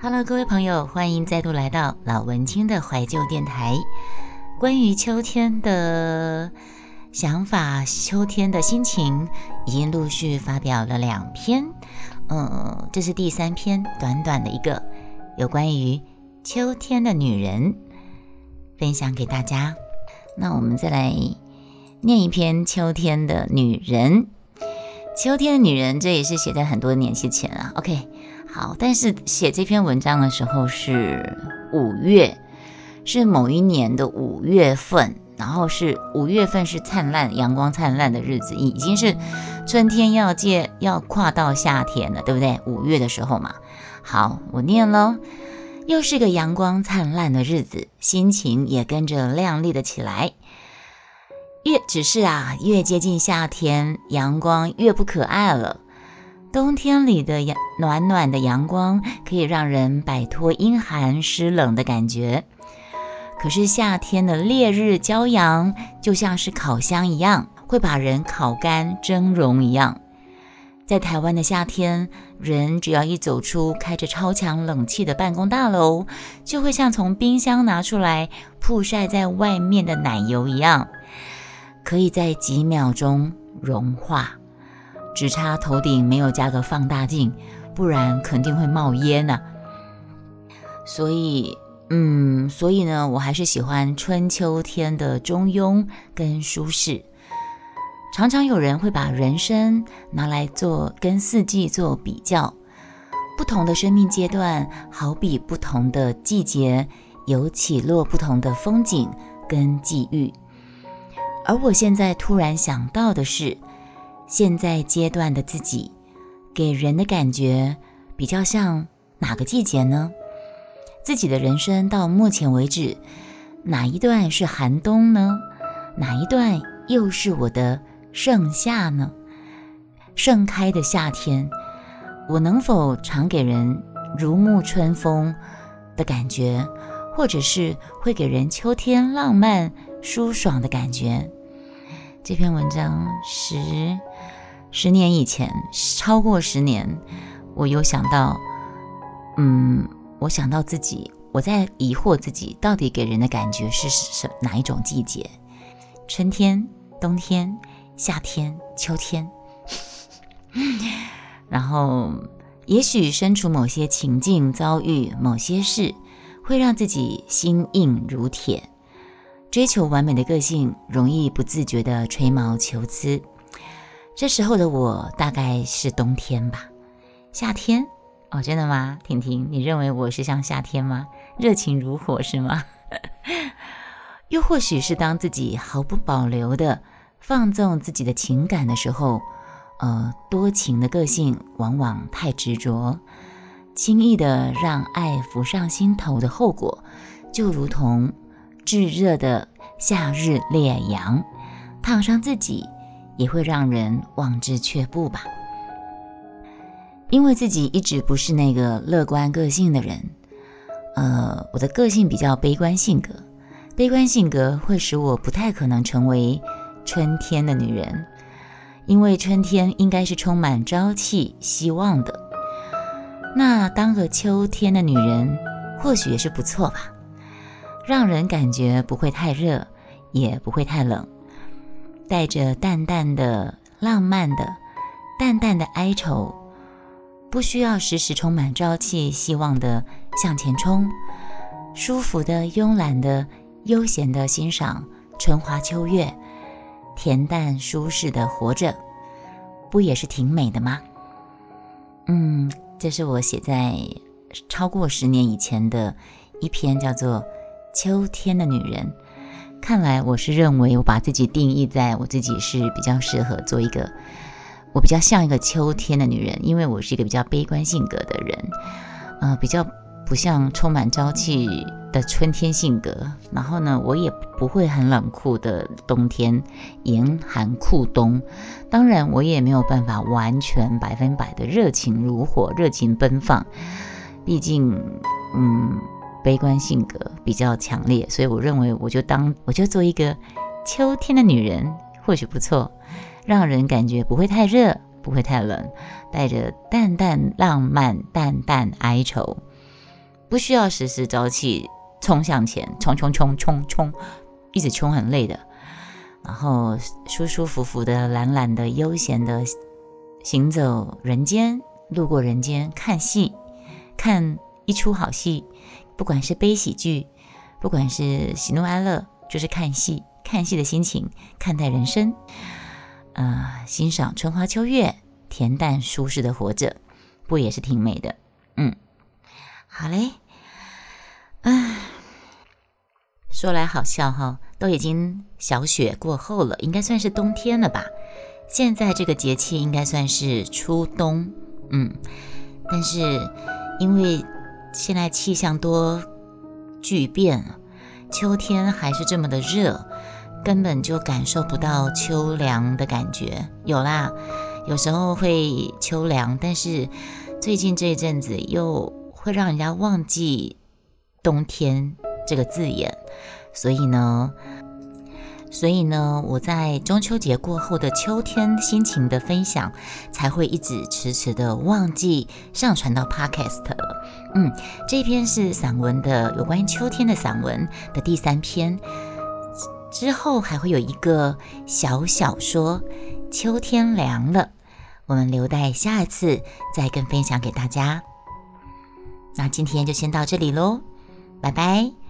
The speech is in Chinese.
Hello，各位朋友，欢迎再度来到老文青的怀旧电台。关于秋天的想法、秋天的心情，已经陆续发表了两篇。嗯，这是第三篇，短短的一个，有关于秋天的女人，分享给大家。那我们再来念一篇《秋天的女人》。秋天的女人，这也是写在很多年之前啊。OK。好，但是写这篇文章的时候是五月，是某一年的五月份，然后是五月份是灿烂阳光灿烂的日子，已经是春天要借要跨到夏天了，对不对？五月的时候嘛。好，我念喽，又是个阳光灿烂的日子，心情也跟着亮丽了起来。越只是啊，越接近夏天，阳光越不可爱了。冬天里的阳暖暖的阳光可以让人摆脱阴寒湿冷的感觉，可是夏天的烈日骄阳就像是烤箱一样，会把人烤干蒸融一样。在台湾的夏天，人只要一走出开着超强冷气的办公大楼，就会像从冰箱拿出来曝晒在外面的奶油一样，可以在几秒钟融化。只差头顶没有加个放大镜，不然肯定会冒烟呐。所以，嗯，所以呢，我还是喜欢春秋天的中庸跟舒适。常常有人会把人生拿来做跟四季做比较，不同的生命阶段好比不同的季节，有起落不同的风景跟际遇。而我现在突然想到的是。现在阶段的自己，给人的感觉比较像哪个季节呢？自己的人生到目前为止，哪一段是寒冬呢？哪一段又是我的盛夏呢？盛开的夏天，我能否常给人如沐春风的感觉，或者是会给人秋天浪漫舒爽的感觉？这篇文章十十年以前，超过十年，我有想到，嗯，我想到自己，我在疑惑自己到底给人的感觉是什哪一种季节？春天、冬天、夏天、秋天。然后，也许身处某些情境、遭遇某些事，会让自己心硬如铁。追求完美的个性，容易不自觉地吹毛求疵。这时候的我大概是冬天吧，夏天哦，真的吗？婷婷，你认为我是像夏天吗？热情如火是吗？又或许是当自己毫不保留地放纵自己的情感的时候，呃，多情的个性往往太执着，轻易的让爱浮上心头的后果，就如同。炙热的夏日烈阳，烫伤自己也会让人望之却步吧。因为自己一直不是那个乐观个性的人，呃，我的个性比较悲观性格，悲观性格会使我不太可能成为春天的女人，因为春天应该是充满朝气、希望的。那当个秋天的女人，或许也是不错吧。让人感觉不会太热，也不会太冷，带着淡淡的浪漫的、淡淡的哀愁，不需要时时充满朝气、希望的向前冲，舒服的、慵懒的、悠闲的欣赏春花秋月，恬淡舒适的活着，不也是挺美的吗？嗯，这是我写在超过十年以前的一篇，叫做。秋天的女人，看来我是认为我把自己定义在我自己是比较适合做一个，我比较像一个秋天的女人，因为我是一个比较悲观性格的人，呃，比较不像充满朝气的春天性格。然后呢，我也不会很冷酷的冬天，严寒酷冬。当然，我也没有办法完全百分百的热情如火，热情奔放。毕竟，嗯。悲观性格比较强烈，所以我认为我就当我就做一个秋天的女人，或许不错，让人感觉不会太热，不会太冷，带着淡淡浪漫、淡淡哀愁。不需要时时朝气冲向前，冲冲冲冲冲，一直冲很累的。然后舒舒服服的、懒懒的、悠闲的行走人间，路过人间看戏，看一出好戏，不管是悲喜剧，不管是喜怒哀乐，就是看戏，看戏的心情，看待人生，呃，欣赏春花秋月，恬淡舒适的活着，不也是挺美的？嗯，好嘞，唉。说来好笑哈，都已经小雪过后了，应该算是冬天了吧？现在这个节气应该算是初冬，嗯，但是因为现在气象多巨变，秋天还是这么的热，根本就感受不到秋凉的感觉。有啦，有时候会秋凉，但是最近这一阵子又会让人家忘记冬天这个字眼。所以呢，所以呢，我在中秋节过后的秋天心情的分享，才会一直迟迟的忘记上传到 Podcast 了。嗯，这篇是散文的有关于秋天的散文的第三篇，之后还会有一个小小说《秋天凉了》，我们留待下一次再跟分享给大家。那今天就先到这里喽，拜拜。